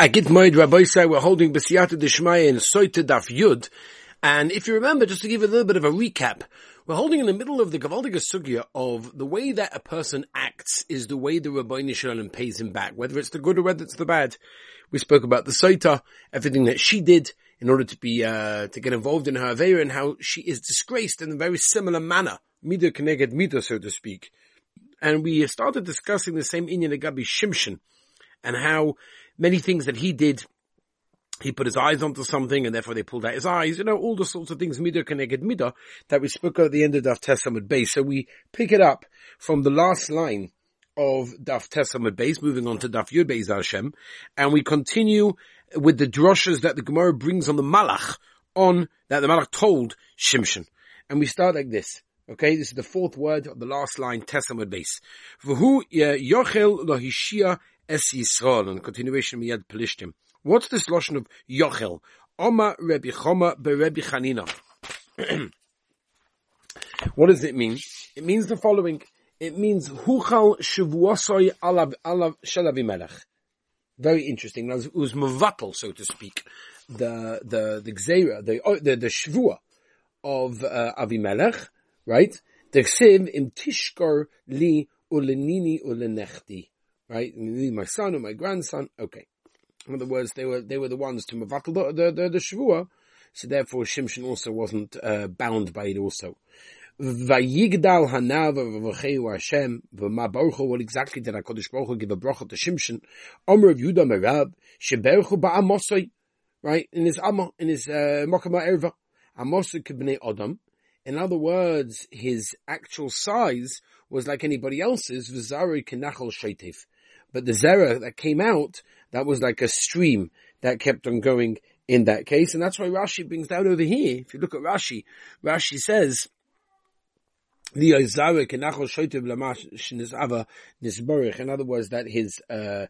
Agit Moed Rabbi say we're holding B'siyata Dishmaya in Soita Daf Yud. And if you remember, just to give a little bit of a recap, we're holding in the middle of the Gavaldiga Sugya of the way that a person acts is the way the Rabbi Nishalim pays him back, whether it's the good or whether it's the bad. We spoke about the Soita, everything that she did in order to be, uh, to get involved in her Aveira and how she is disgraced in a very similar manner. Mida connected Mida, so to speak. And we started discussing the same Inyan Gabi Shimshon and how many things that he did he put his eyes onto something and therefore they pulled out his eyes, you know, all the sorts of things, midah connected midah, that we spoke at the end of Daf Tesamud base. So we pick it up from the last line of Daf Tesamud base, moving on to Daf Yud Beis Hashem, and we continue with the droshes that the Gemara brings on the Malach, on, that the Malach told Shimshon. And we start like this. Okay, this is the fourth word of the last line, Tesamud base. V'hu uh, yochel lohishia Es Yisrael, and continuation Miyad Pelishtim. What's this lotion of Yochel? Oma Rebbe Choma Rebbe Chanina. what does it mean? It means the following. It means Huchal Shavuosoi Alav Alav Shalavimelech. Very interesting. It was Mavatal, so to speak, the the the Gzeira, the oh, the, the Shavua of uh, Avimelech, right? The Ksiv im Tishkor li ulenini ulenechti right? My son or my grandson. Okay. In other words, they were they were the ones to mavatal the the, the, the shavua, so therefore Shimshon also wasn't uh, bound by it also. Vayigdal hanav v'v'cheu Hashem v'ma baruchu. What exactly did Hakadosh Baruch Hu give a bracha to Shimshon? Omer of Yudah Merab sheberuchu ba'amosoi. Right in his amma in his uh, mokama erva amosoi kibnei adam. In other words, his actual size was like anybody else's. V'zari kenachol sheitif. But the Zera that came out, that was like a stream that kept on going in that case. And that's why Rashi brings down over here. If you look at Rashi, Rashi says, the Zarak and Achoshava Nisboric. in other words, that his uh,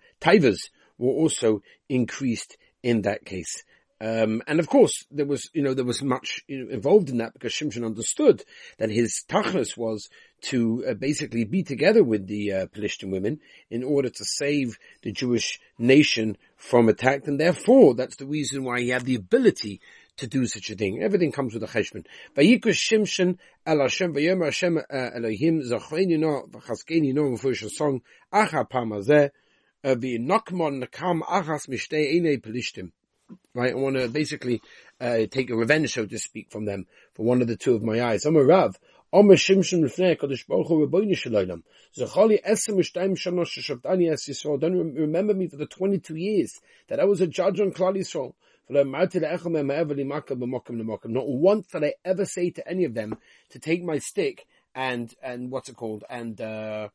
were also increased in that case. Um, and of course, there was, you know, there was much involved in that because Shimshon understood that his tachlis was to uh, basically be together with the uh, Palestinian women in order to save the Jewish nation from attack. And therefore, that's the reason why he had the ability to do such a thing. Everything comes with a cheshbon. Vayikush Shimshon el Hashem vayomer Hashem uh, Elohim zachreinu no v'chaskeni no v'fush song acha pamazeh uh, v'nokmon nakam achas mishtei enei Palestinian right? I want to basically uh, take a revenge, so to speak, from them for one of the two of my eyes. I'm a Rav. Omer Shimshon Lefnei Kadosh Baruch Hu Rabbeinu Shalom. Zechali Esem Mishtayim Shalosh Shavdani Es Yisrael. Don't remember me for the 22 years that I was a judge on Klal Yisrael. Not once did I ever say to any of them to take my stick and, and what's it called, and, uh,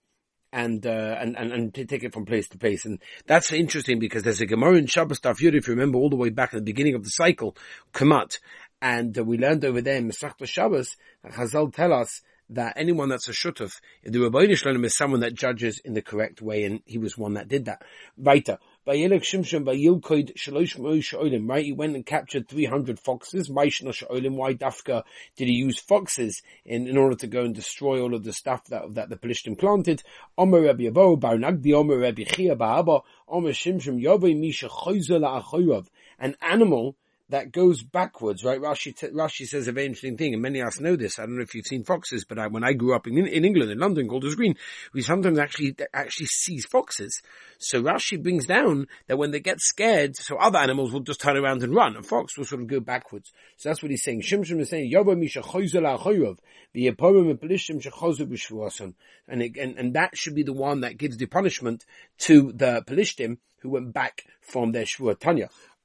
and, uh, and, and, and to take it from place to place. And that's interesting because there's a Gemara in Shabbos Daf if you remember all the way back at the beginning of the cycle, Kamat, and uh, we learned over there in Shabbos, Chazal tell us that anyone that's a shutuf, the Rabbi Shalom is someone that judges in the correct way, and he was one that did that. Weiter. Right, he went and captured 300 foxes. Why Dafka did he use foxes in, in order to go and destroy all of the stuff that, that the Pelishtim planted? Omer Rabbi Omer Rabbi Omer An animal that goes backwards, right? Rashi, Rashi says a very interesting thing, and many of us know this. I don't know if you've seen foxes, but I, when I grew up in, in England, in London, Golders Green, we sometimes actually, actually sees foxes. So Rashi brings down that when they get scared, so other animals will just turn around and run. A fox will sort of go backwards. So that's what he's saying. Shimshon is saying, Yoba Misha the and, and, and that should be the one that gives the punishment to the Pelishtim who went back from their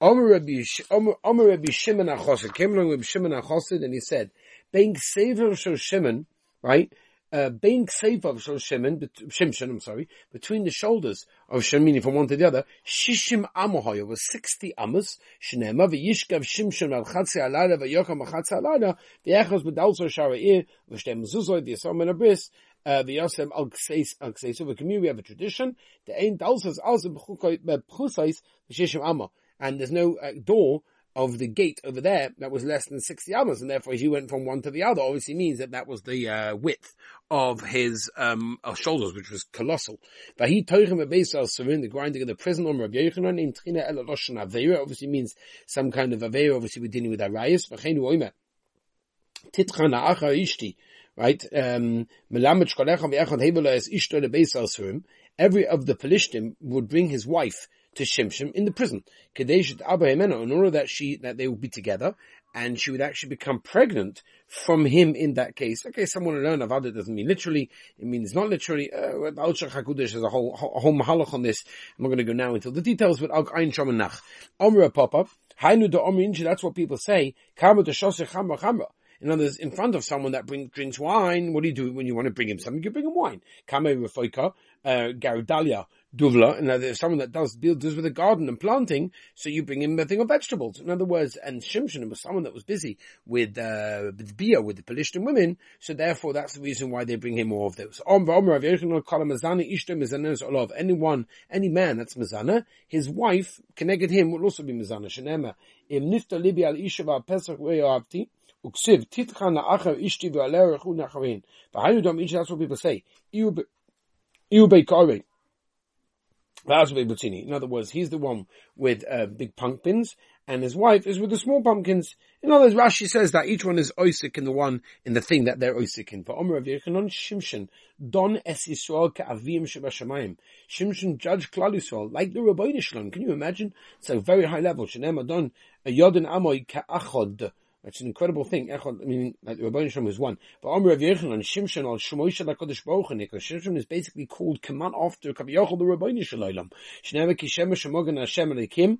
Shvuah Tanya. Omer Rabbi Shimon Achosid came along with Shimon Achosid and he said, "Being Sefer Shel Shimon, right? Uh, being Sefer Shel Shimon, Shimshon, I'm sorry, between the shoulders of Shemini from one to the other, Shishim Amohoya was 60 Amos, Shnema, V'yishkav Shimshon al Chatzi Alada, V'yokam al Chatzi Alada, V'yechos B'dalso Shara'ir, V'shtem Zuzoy, V'yasam and Abris, uh, V'yosem al Kseis, al Kseis, so we have a tradition, the Ein Dalsos also B'chusais, V'shishim Amo and there's no uh, door of the gate over there that was less than 60 amas, and therefore he went from one to the other. Obviously means that that was the uh, width of his um, shoulders, which was colossal. He toichem a serin, the grinding of the prison on Rabbi Yochanan in Trina el obviously means some kind of Avera, obviously we're dealing with Arayas. Right? Um, every of the Pelishtim would bring his wife to Shimshim in the prison. In order that she, that they would be together, and she would actually become pregnant from him in that case. Okay, someone will learn Avada doesn't mean literally, it means not literally, uh, Al HaKudosh has a whole, whole mahalach on this. I'm not going to go now into the details, but Al Ein Shamanach. Omra Papa, Hainu de Omri that's what people say, Kama de Shoseh Chamra Chamra. In other words, in front of someone that bring, drinks wine, what do you do when you want to bring him something? You bring him wine. Kame Rafoika, uh, Garudalia, Duvla, and there's someone that does deals with a garden and planting, so you bring him a thing of vegetables. In other words, and Shimshon was someone that was busy with, uh, with with the Palestinian women, so therefore that's the reason why they bring him more of those. Anyone, any man that's Mazana, his wife, connected him, will also be Mazana. Pesach Uksiv titcha na'achav ishti rechu. V'hayu that's what people say. Iu beikare. In other words, he's the one with uh, big pumpkins, and his wife is with the small pumpkins. In other words, Rashi says that each one is oisik in the one in the thing that they're oisik in. For Omer of Yechanon Shimshon, Don Es Yisrael Ka'avim Shebashamayim. Shimshon judge Klal Yisrael like the Rabbi Shalom. Can you imagine? It's a very high level. Shenem Adon Yodin Amoy Ka'achod. That's an incredible thing. Echad, I mean, like Rabbi Shalom is one. But Amr Rav Yechon Shimshon al Shmoisha LaKadosh Baruch because Shimshon is basically called command after Kaviyachol the Rabbi Shalom. Shneva ki Shemesh Shemogan Hashem Elikim,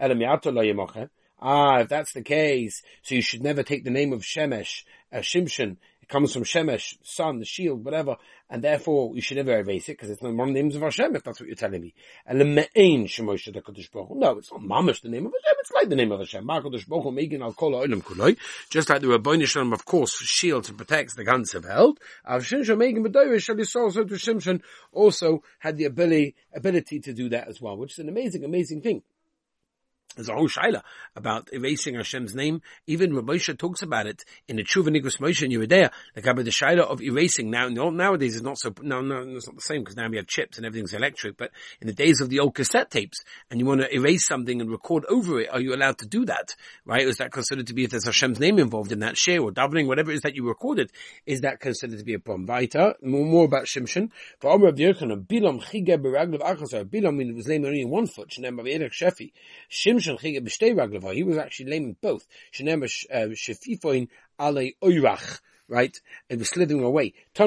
Elam Yato La Yemoche. Ah, if that's the case, so you should never take the name of Shemesh, uh, Shimshon, comes from Shemesh, sun, the shield, whatever, and therefore you should never erase it because it's not one of the names of Hashem, if that's what you're telling me. And Leme'ein Shemoshe HaKadosh Baruch No, it's not mamish the name of Hashem, it's like the name of Hashem. HaKadosh Baruch Megin Al Kol Ha'olam Kuloi. Just like the Rabbeinu Shalom, of course, shields and protects the guns of hell. Av Shimshon Megin B'doyre Shal Yisrael, so to Shimshon also had the ability, ability to do that as well, which is an amazing, amazing thing. There's a whole shaila about erasing Hashem's name. Even Moshe talks about it in the Tshuva Nigus Moshe and Yoreh De'ah, like about the shaila of erasing. Now, nowadays it's not so, no, no, it's not the same because now we have chips and everything's electric, but in the days of the old cassette tapes and you want to erase something and record over it, are you allowed to do that? Right? Is that considered to be, if there's Hashem's name involved in that share or davening, whatever it is that you recorded, is that considered to be a problem? Vaita, more, more about Shimshon. Of Bilam Achazar, Bilam was lame only in one foot, Shefi. Shimshon he was actually lame in both. Oirach. Right? It was slithering away. There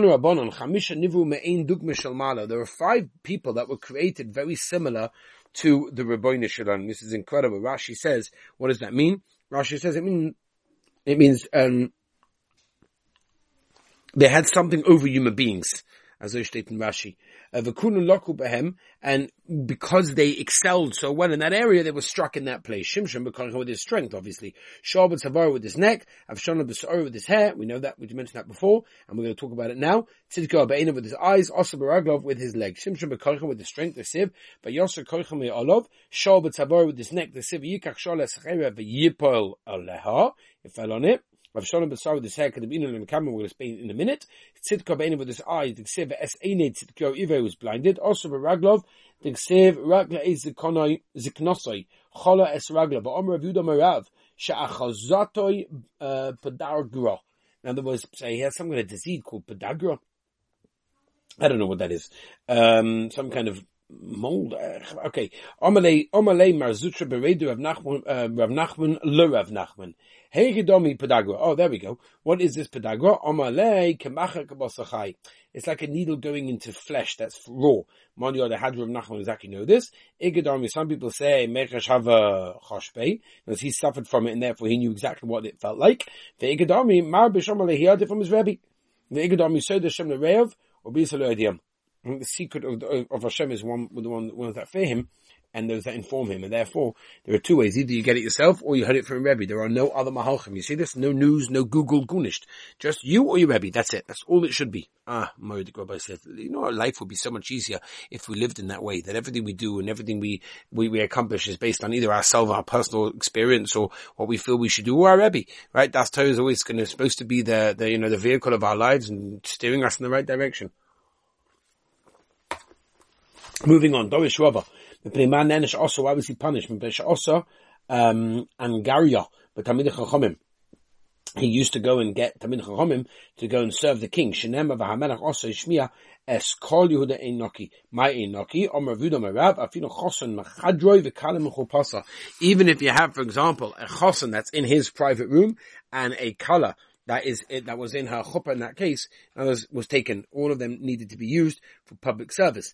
were five people that were created very similar to the Rabbeinu Shalom. This is incredible. Rashi says, what does that mean? Rashi says it mean, it means, um, they had something over human beings as I state in Rashi. Uh, and because they excelled so well in that area, they were struck in that place. Shimshon because with his strength, obviously. Shabbat Savar with his neck, Avshana B'Sa'or with his hair, we know that, we mentioned that before, and we're going to talk about it now. Tzidka Abaina with his eyes, Asa Baraglov with his legs, Shimshon B'Kolcha with the strength, the sieve. but Yosser Kolcha Me'olov, Shabbat Savar with his neck, the sieve. Yikach Shaleh Sechera V'Yipol Aleha, it fell on it. Rav Shalom Basar with his hair could have been in the camera, we're explain in a minute. Tzidka Beina with his the Ksiv Es Eine Tzidka Ive was blinded. Also Raglov, the Ksiv Ragla Es Ziknosoi, Chola Es Ragla, Omer Rav Yudah Merav, Sha'achazatoi uh, Pedagra. In other words, he has some kind of disease called Pedagra. I don't know what that is. Um, some kind of mold. Uh, okay. Omalei, Omalei Marzutra Beredu Rav Nachman, uh, Rav Nachman, Le Rav Nachman. Heigedomi pedagra. Oh, there we go. What is this pedagra? Omalei kemacha kabosachai. It's like a needle going into flesh that's raw. Or the Hadra of Nachman exactly know this. Igedomi, some people say mechash hava choshpei, because he suffered from it and therefore he knew exactly what it felt like. The Igedomi, mar b'shomalei, he heard it from his Rebbe. The Igedomi, so the Shem Rev, or The secret of, of, of Hashem is one, with the one, one that fear him and those that inform him. And therefore, there are two ways. Either you get it yourself or you heard it from Rebbe. There are no other Mahalchim. You see this? No news, no Google, Gunisht. Just you or your Rebbe. That's it. That's all it should be. Ah, Moed Rabbi said, you know, our life would be so much easier if we lived in that way, that everything we do and everything we, we, we accomplish is based on either ourselves, our personal experience or what we feel we should do or our Rebbe, right? That's Torah is always going to, supposed to be the, the, you know, the vehicle of our lives and steering us in the right direction. Moving on, Dorish Rava. The man Nenish also, why was he punished? Also, um, Angaria, but Tamid Chachomim. He used to go and get Tamid Chachomim to go and serve the king. Shenem v'hamelach also Shmiya es kol Yehuda Einoki. My Einoki, Omer Vuda Merav, afino choson machadroi v'kalim chupasa. Even if you have, for example, a choson that's in his private room and a color that is it, that was in her chuppah in that case, was, was taken. All of them needed to be used for public service.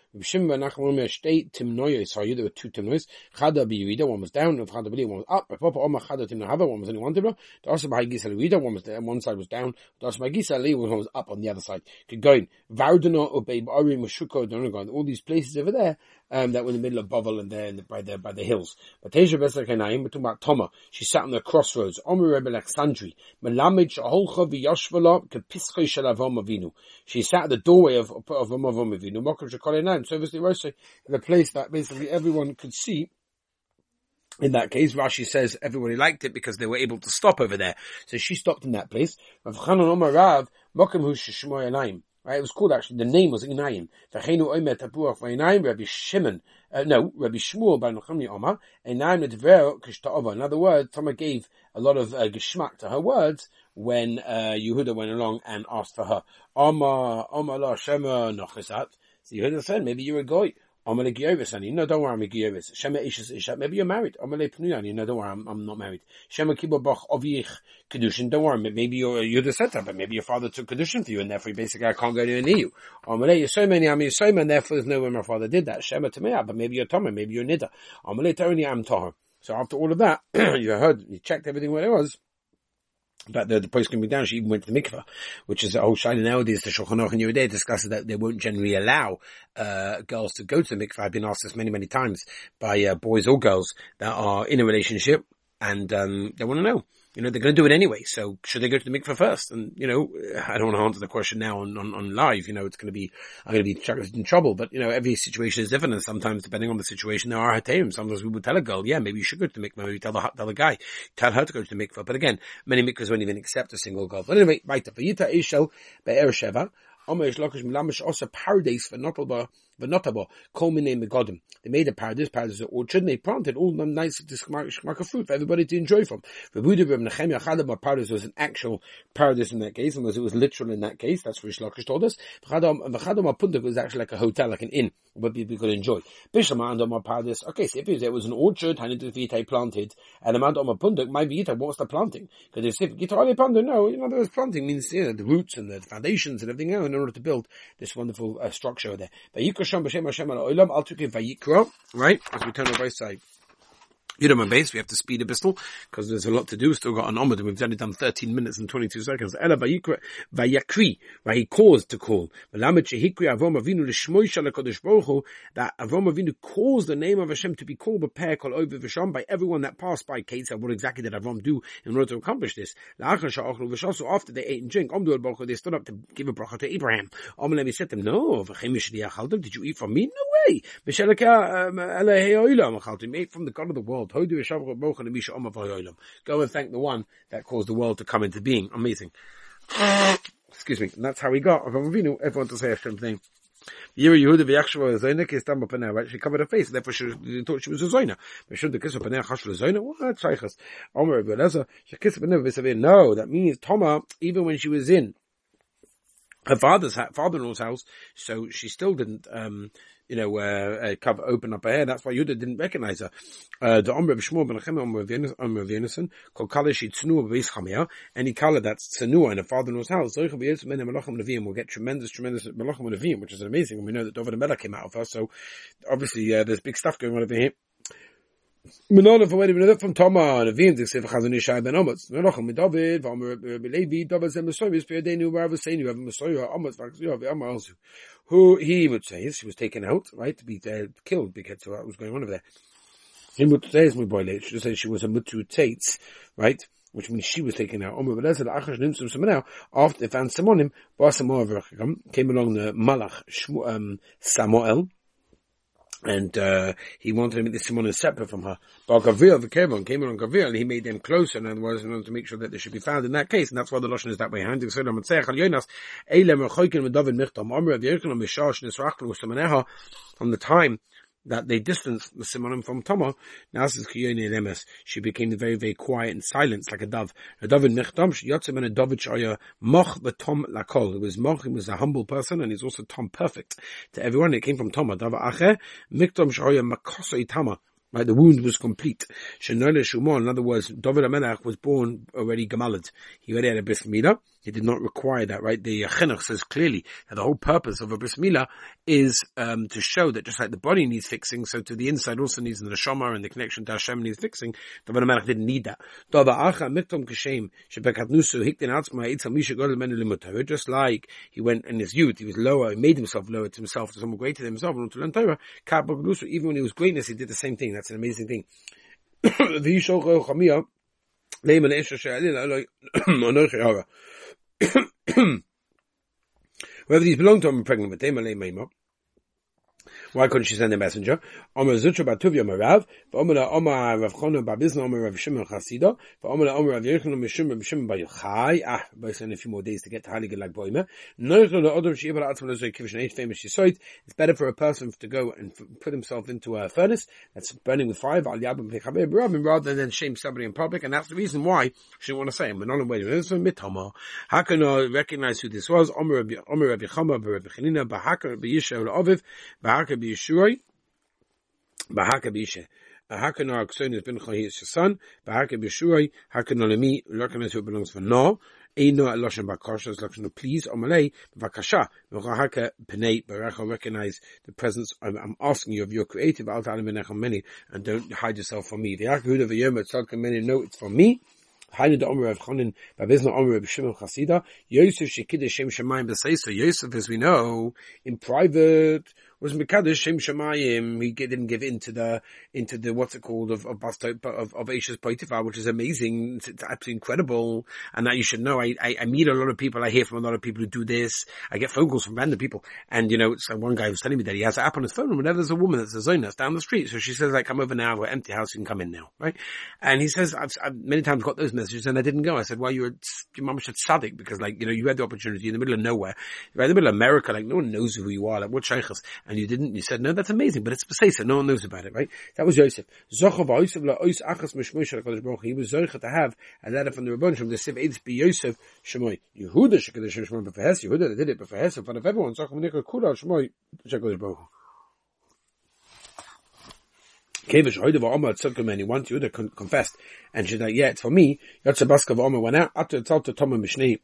Shimon ben Nachman state timnoyos saw. There were two timnoyos. Chada biyurida, one was down, and Chada b'li, one was up. Papa Omer Chada timnohava, one was only one timno. Darsa b'hagisa lewida, one was down, one side was down. Darsa b'hagisa li, one was up on the other side. Keep going. Vardana obey Bari Mashuko Donagon. All these places over there um, that were in the middle of Bovel and there the, by the by the hills. But Teja Besler Kenayim, we're talking about Toma. She sat on the crossroads. Omer Rebbe Alexandri. Melamid Shaholcha v'Yashvala kepischei shel Avom Avinu. She sat at the doorway of of Avom Avinu. Mokum Shekolenayim. So obviously Rosa in a place that basically everyone could see. In that case, Rashi says everybody liked it because they were able to stop over there. So she stopped in that place. Right, it was called actually, the name was Inayim. Uh, no, Rabbi Shmuel by Nechami Omar, Inayim nedver kishta'ova. In other words, Tama gave a lot of uh, geschmack to her words when uh, Yehuda went along and asked for her. Omar, Omar la Shema. So Yehuda said, maybe you're a goy. Amale Giyovis, and you know, don't worry, I'm a Giyovis. Shema Ishas Ishat, maybe you're married. Amale Pnuyan, you know, don't worry, I'm, I'm not married. Shema Kibabach Ovich Kedushin, don't worry, maybe you're, you're the setter, but maybe your father took Kedushin for you, and therefore basically I can't go anywhere near you. Amale Yisomeni, I'm Yisoma, and therefore there's no way my father did that. Shema Tamea, ah, but maybe you're Tomer, maybe you're Nida. Amale Tony, I'm Toher. So after all of that, you heard, you checked everything where it was, but the, the post can be down, she even went to the mikveh, which is a whole shiny nowadays. The Shulchan Aruch and Yehuda discusses that they won't generally allow, uh, girls to go to the mikveh. I've been asked this many, many times by, uh, boys or girls that are in a relationship and, um, they want to know you know, they're going to do it anyway. So should they go to the mikveh first? And, you know, I don't want to answer the question now on, on, on live. You know, it's going to be, I'm going to be in trouble. But, you know, every situation is different. And sometimes, depending on the situation, there are haterim. Sometimes we would tell a girl, yeah, maybe you should go to the mikveh. Maybe tell the, tell the guy, tell her to go to the mikveh. But again, many mikvehs won't even accept a single girl. But anyway, right. Vayita Ishel Be'er Sheva. Omer Shlokish Milamish also paradise for Notalba V'notabo, kol minei megodim. They made a paradise, paradise orchard, and they planted all the nice shmark of fruit for everybody to enjoy from. Rebuda Reb Nechemia Chadam, paradise was an actual paradise in that case, unless it was literal in that case. That's what Shlokish told us. V'chadam Apundak was actually like a hotel, like an inn, where people could enjoy. Bishama and paradise. Okay, so if it was an orchard, Hanit Vita planted, and Amad Omar Pundak, my Vita, what's the planting? Because if Gitarali planted, no, you know, there was planting means, you know, the roots and the foundations and everything else in order to build this wonderful uh, structure there. But Hashem b'shem Hashem al olam al vayikra, right? As we turn on both sides. Yudam base, we have to speed a pistol because there's a lot to do. Still got an and we've only done 13 minutes and 22 seconds. Ela vayakri, where he caused to call. That Avram Avinu caused the name of Hashem to be called b'per kol over v'sham by everyone that passed by. Kate what exactly did Avram do in order to accomplish this? So after they ate and drank, they stood up to give a bracha to Abraham. Omelem said to them, no, did you eat from me? No way. He um, ate from the God of the world. Go and thank the one that caused the world to come into being. Amazing. Excuse me. And that's how we got Avram everyone to say Hashem's name. Yira Yehuda v'yachshava zoyna ki stam b'paneh, right? She covered her face, therefore she thought she was a zoyna. But should the kiss of paneh chash zoyna? What? Shaychas. Omer Rebbe she kissed paneh v'savir. No, that means Toma, even when she was in her father's father-in-law's house, so she still didn't, um, you know, uh, uh, cover, open up her hair. That's why Yudah didn't recognize her. Uh, the Omer of Shmuel ben Achim, Omer of Yenison, called Kalish Tznu Beis Chamia, any color that's Tzenua in a father-in-law's house. Will get tremendous, tremendous Melachim Neviim, which is amazing. And we know that David and Melech came out of her, so obviously uh, there's big stuff going on over here. Waiting minute from Toma to Sefer Chazon Yishai ben David, Vamer Rabbi Levi, David zem. Who he would say, she was taken out, right, to be uh, killed because of what was going on over there. He would say, my boy, she said she was a Mutu Tates, right? Which means she was taken out. Omer Belezah, Achash Nimsum after they found Simonim, came along the Malach, um, Samael, and uh, he wanted to make the Simon separate from her. But Gavril, the Kevon, came along Gavril, and he made them closer, and other words, in order to make sure that they should be found in that case, and that's why the Lashon is that way. Hand From the time that they distanced the Simonim from Tomo. Now this is Kiyoni Emes. She became very, very quiet and silent, like a dove. A dove in Mechtam, she yotzim and a dove shaya uh, moch Tom lakol. It was moch, he was a humble person, and he's also Tom perfect to everyone. It came from Toma. Dava ache, Miktam shaya uh, makoso itama. Right, the wound was complete. Shenole Shumon, in other words, David Amelach was born already Gamalad. He already had a bris. He did not require that, right? The Chinuch says clearly that the whole purpose of a bris milah is um, to show that just like the body needs fixing, so to the inside also needs the neshama and the connection to Hashem needs fixing. David Amelach didn't need that. Just like he went in his youth, he was lower, he made himself lower to himself, to someone greater than himself, and to learn Torah. Even when he was greatness, he did the same thing. That's an amazing thing. Whoever these belong to, I'm pregnant with them. Why couldn't she send a messenger? Omer Zutra Batuvia Marav, Omer Rav Babizna Omer Rav Shimon Omer Rav Omer Shimon ah, by a few more days to get to Heilige like Boime. Odom Kivish. It's better for a person to go and put himself into a furnace that's burning with fire, Barabim, rather than shame somebody in public, and that's the reason why she want to say him. But not wait, this was Mitama. How can I recognize who this was? Omer Rav Yechama, Rav Chanina, Bahaka, Rav Yisha, Aviv, Bahaka B'Yishuai, Bahaka B'Yisha. Hakana Akson is Ben Chahi is son. Bahaka B'Yishuai, Hakana Lemi, Lakana who belongs for no. Eino Eloshem Bakasha is please, Omalei, Vakasha, Vachaka Penei, Baracha recognize the presence, I'm, I'm asking you of your creative Al Talim many, and don't hide yourself from me. The Akahuda V'Yom Tzalka many, know it's from me. Hainu the Omer of Chonin, Babizna Omer of Shimon Chasida, Yosef Shekid Shem Shemayim B'Seisa, Yosef, as we know, in private, was Mekadosh Shem Shemayim. He didn't give into the into the what's it called of of of, of Ashes Potiphar, which is amazing. It's, it's, absolutely incredible, and that you should know. I, I, I meet a lot of people. I hear from a lot of people who do this. I get phone calls from random people, and you know, so one guy was telling me that he has an app on his phone, and whenever there's a woman that's a zone down the street, so she says, "Like, come over now. We're empty house. You can come in now." Right? And he says, "I've, I've many times got those messages, and I didn't go." I said, "Well, you're your mom should tzaddik because, like, you know, you had the opportunity in the middle of nowhere, right in the middle of America. Like, no one knows who you are. Like, what shaykhs, and you didn't. You said no." that's amazing, but it's Besaisa, no one knows about it, right? That was Yosef. He was Zocha to have a letter from the Rabbon from the Siv Eids be Yosef Shemoy. Yehuda Shekadosh Shemoy Befehes, Yehuda did it Befehes in front of everyone, Zocha Menikah Kula Shemoy Shekadosh Baruch Omer Tzedkem and he wants Yehuda confessed and she's like, yeah, it's for me. Yotze Baska Omer went out, after Tzalta Tomer Mishnei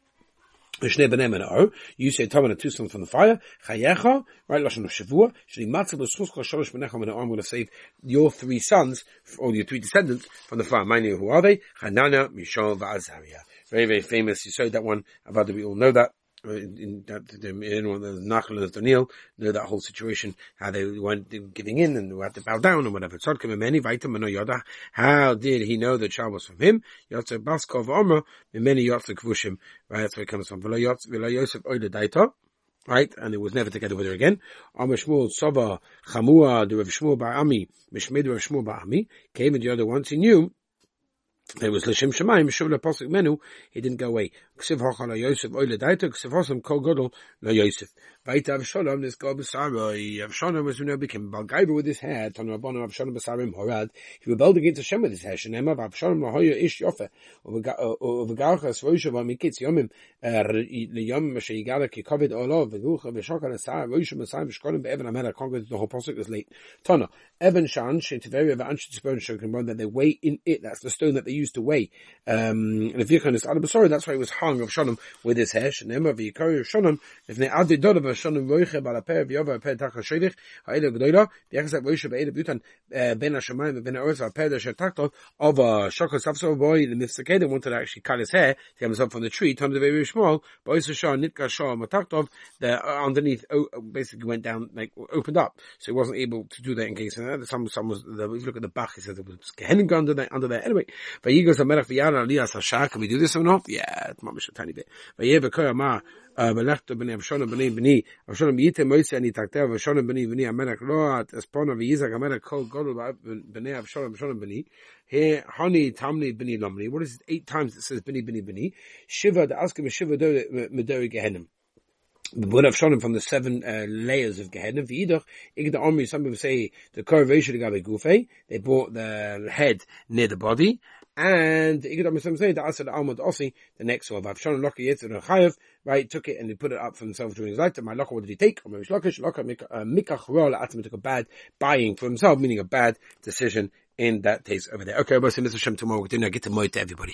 you say Taman two sons from the fire. Chayecha, right? Lashon of Shavua. Shli kol shalosh and I'm going to save your three sons or your three descendants from the fire. Mind you, who are they? Hanana, Mishal, v'Azariah. Very, very famous. You said that one. Avada, we all know that Uh, in that the anyone the Nachal and Daniel know that whole situation, how they weren't giving in and they had to bow down and whatever. many yoda. How did he know that Shaul was from him? Yotze Baskov Omer many Yotze Kvushim. Right, that's where it comes from. V'lo Yosef Oida Daita. Right, and it was never together with her again. Amr Shmuel Sova Chamua, the Rav Shmuel Ba'ami, Mishmed Rav Shmuel Ba'ami, came and the other once he knew it was l'shem shemayim shuv leposik menu. He didn't go away. Ksiv hochala Yosef oile daito. Ksiv hosam kol godol lo Yosef. Vayit Avshalom, this go B'saroi, Avshalom was, you know, became Balgaiva with his hair, Tanu Rabbanim Avshalom B'sarim Horad, he rebelled against Hashem with his hair, Shenem of Avshalom Lahoya Ish Yofe, Uvegarcha Svoisha Vamikitz Yomim, Liyom Mashe Yigala Ki Kovid Olov, Vegucha Veshokar Asar, Roisha Masayim Shkolim Be'evan Amela, Congress, the whole posik is late. Tana, Evan Shan, Shintiveri of Anshin Spon Shokin, that they weigh in it, that's the stone that they used to weigh. Um, and if kind of, sorry, that's why he was hung of Shalom with his hair, Shenem of Yikari Shalom, if they added Dodav Roiche Ha'ele Gdoila B'Yachas At B'Yutan Ben HaShemayim Ben HaOretz Aper Dasher Takto of a Shokos Safso Boy the Mifsakeh wanted to actually cut his hair to get himself from the tree turned it very small but also Shah Nitka Shah Mataktov the underneath basically went down like opened up. So he wasn't able to do that in case and some some was the, if you look at the back he said there was Gehenim under there under there anyway but he goes Sashah can we do this or not? Yeah it's mamish a tiny bit. But yeah V'Koyah Ma Melechta b'nei Avshona b'nei b'nei, Avshona moise ani kol here honey, tamni b'nei lomni, what is it, eight times it says b'nei b'nei b'nei, shiva the askim shiva medori gehenim. The word of Shonim from the seven uh, layers of Gehenna, V'idach, the army some people say the Korveshu Gabi Gufe, they brought the head near the body, and some say the Asad Almad Ossi, the next one, Avshan Loki Yitzir Chayev, right, took it and he put it up for himself during his lifetime. My Loka, what did he take? Or maybe Shlokish, Loka, Mikach uh, Rola, Atam took a bad buying for himself, meaning a bad decision in that case over there. Okay, we'll see Mr. Shem tomorrow. We're going to get to Moit to everybody.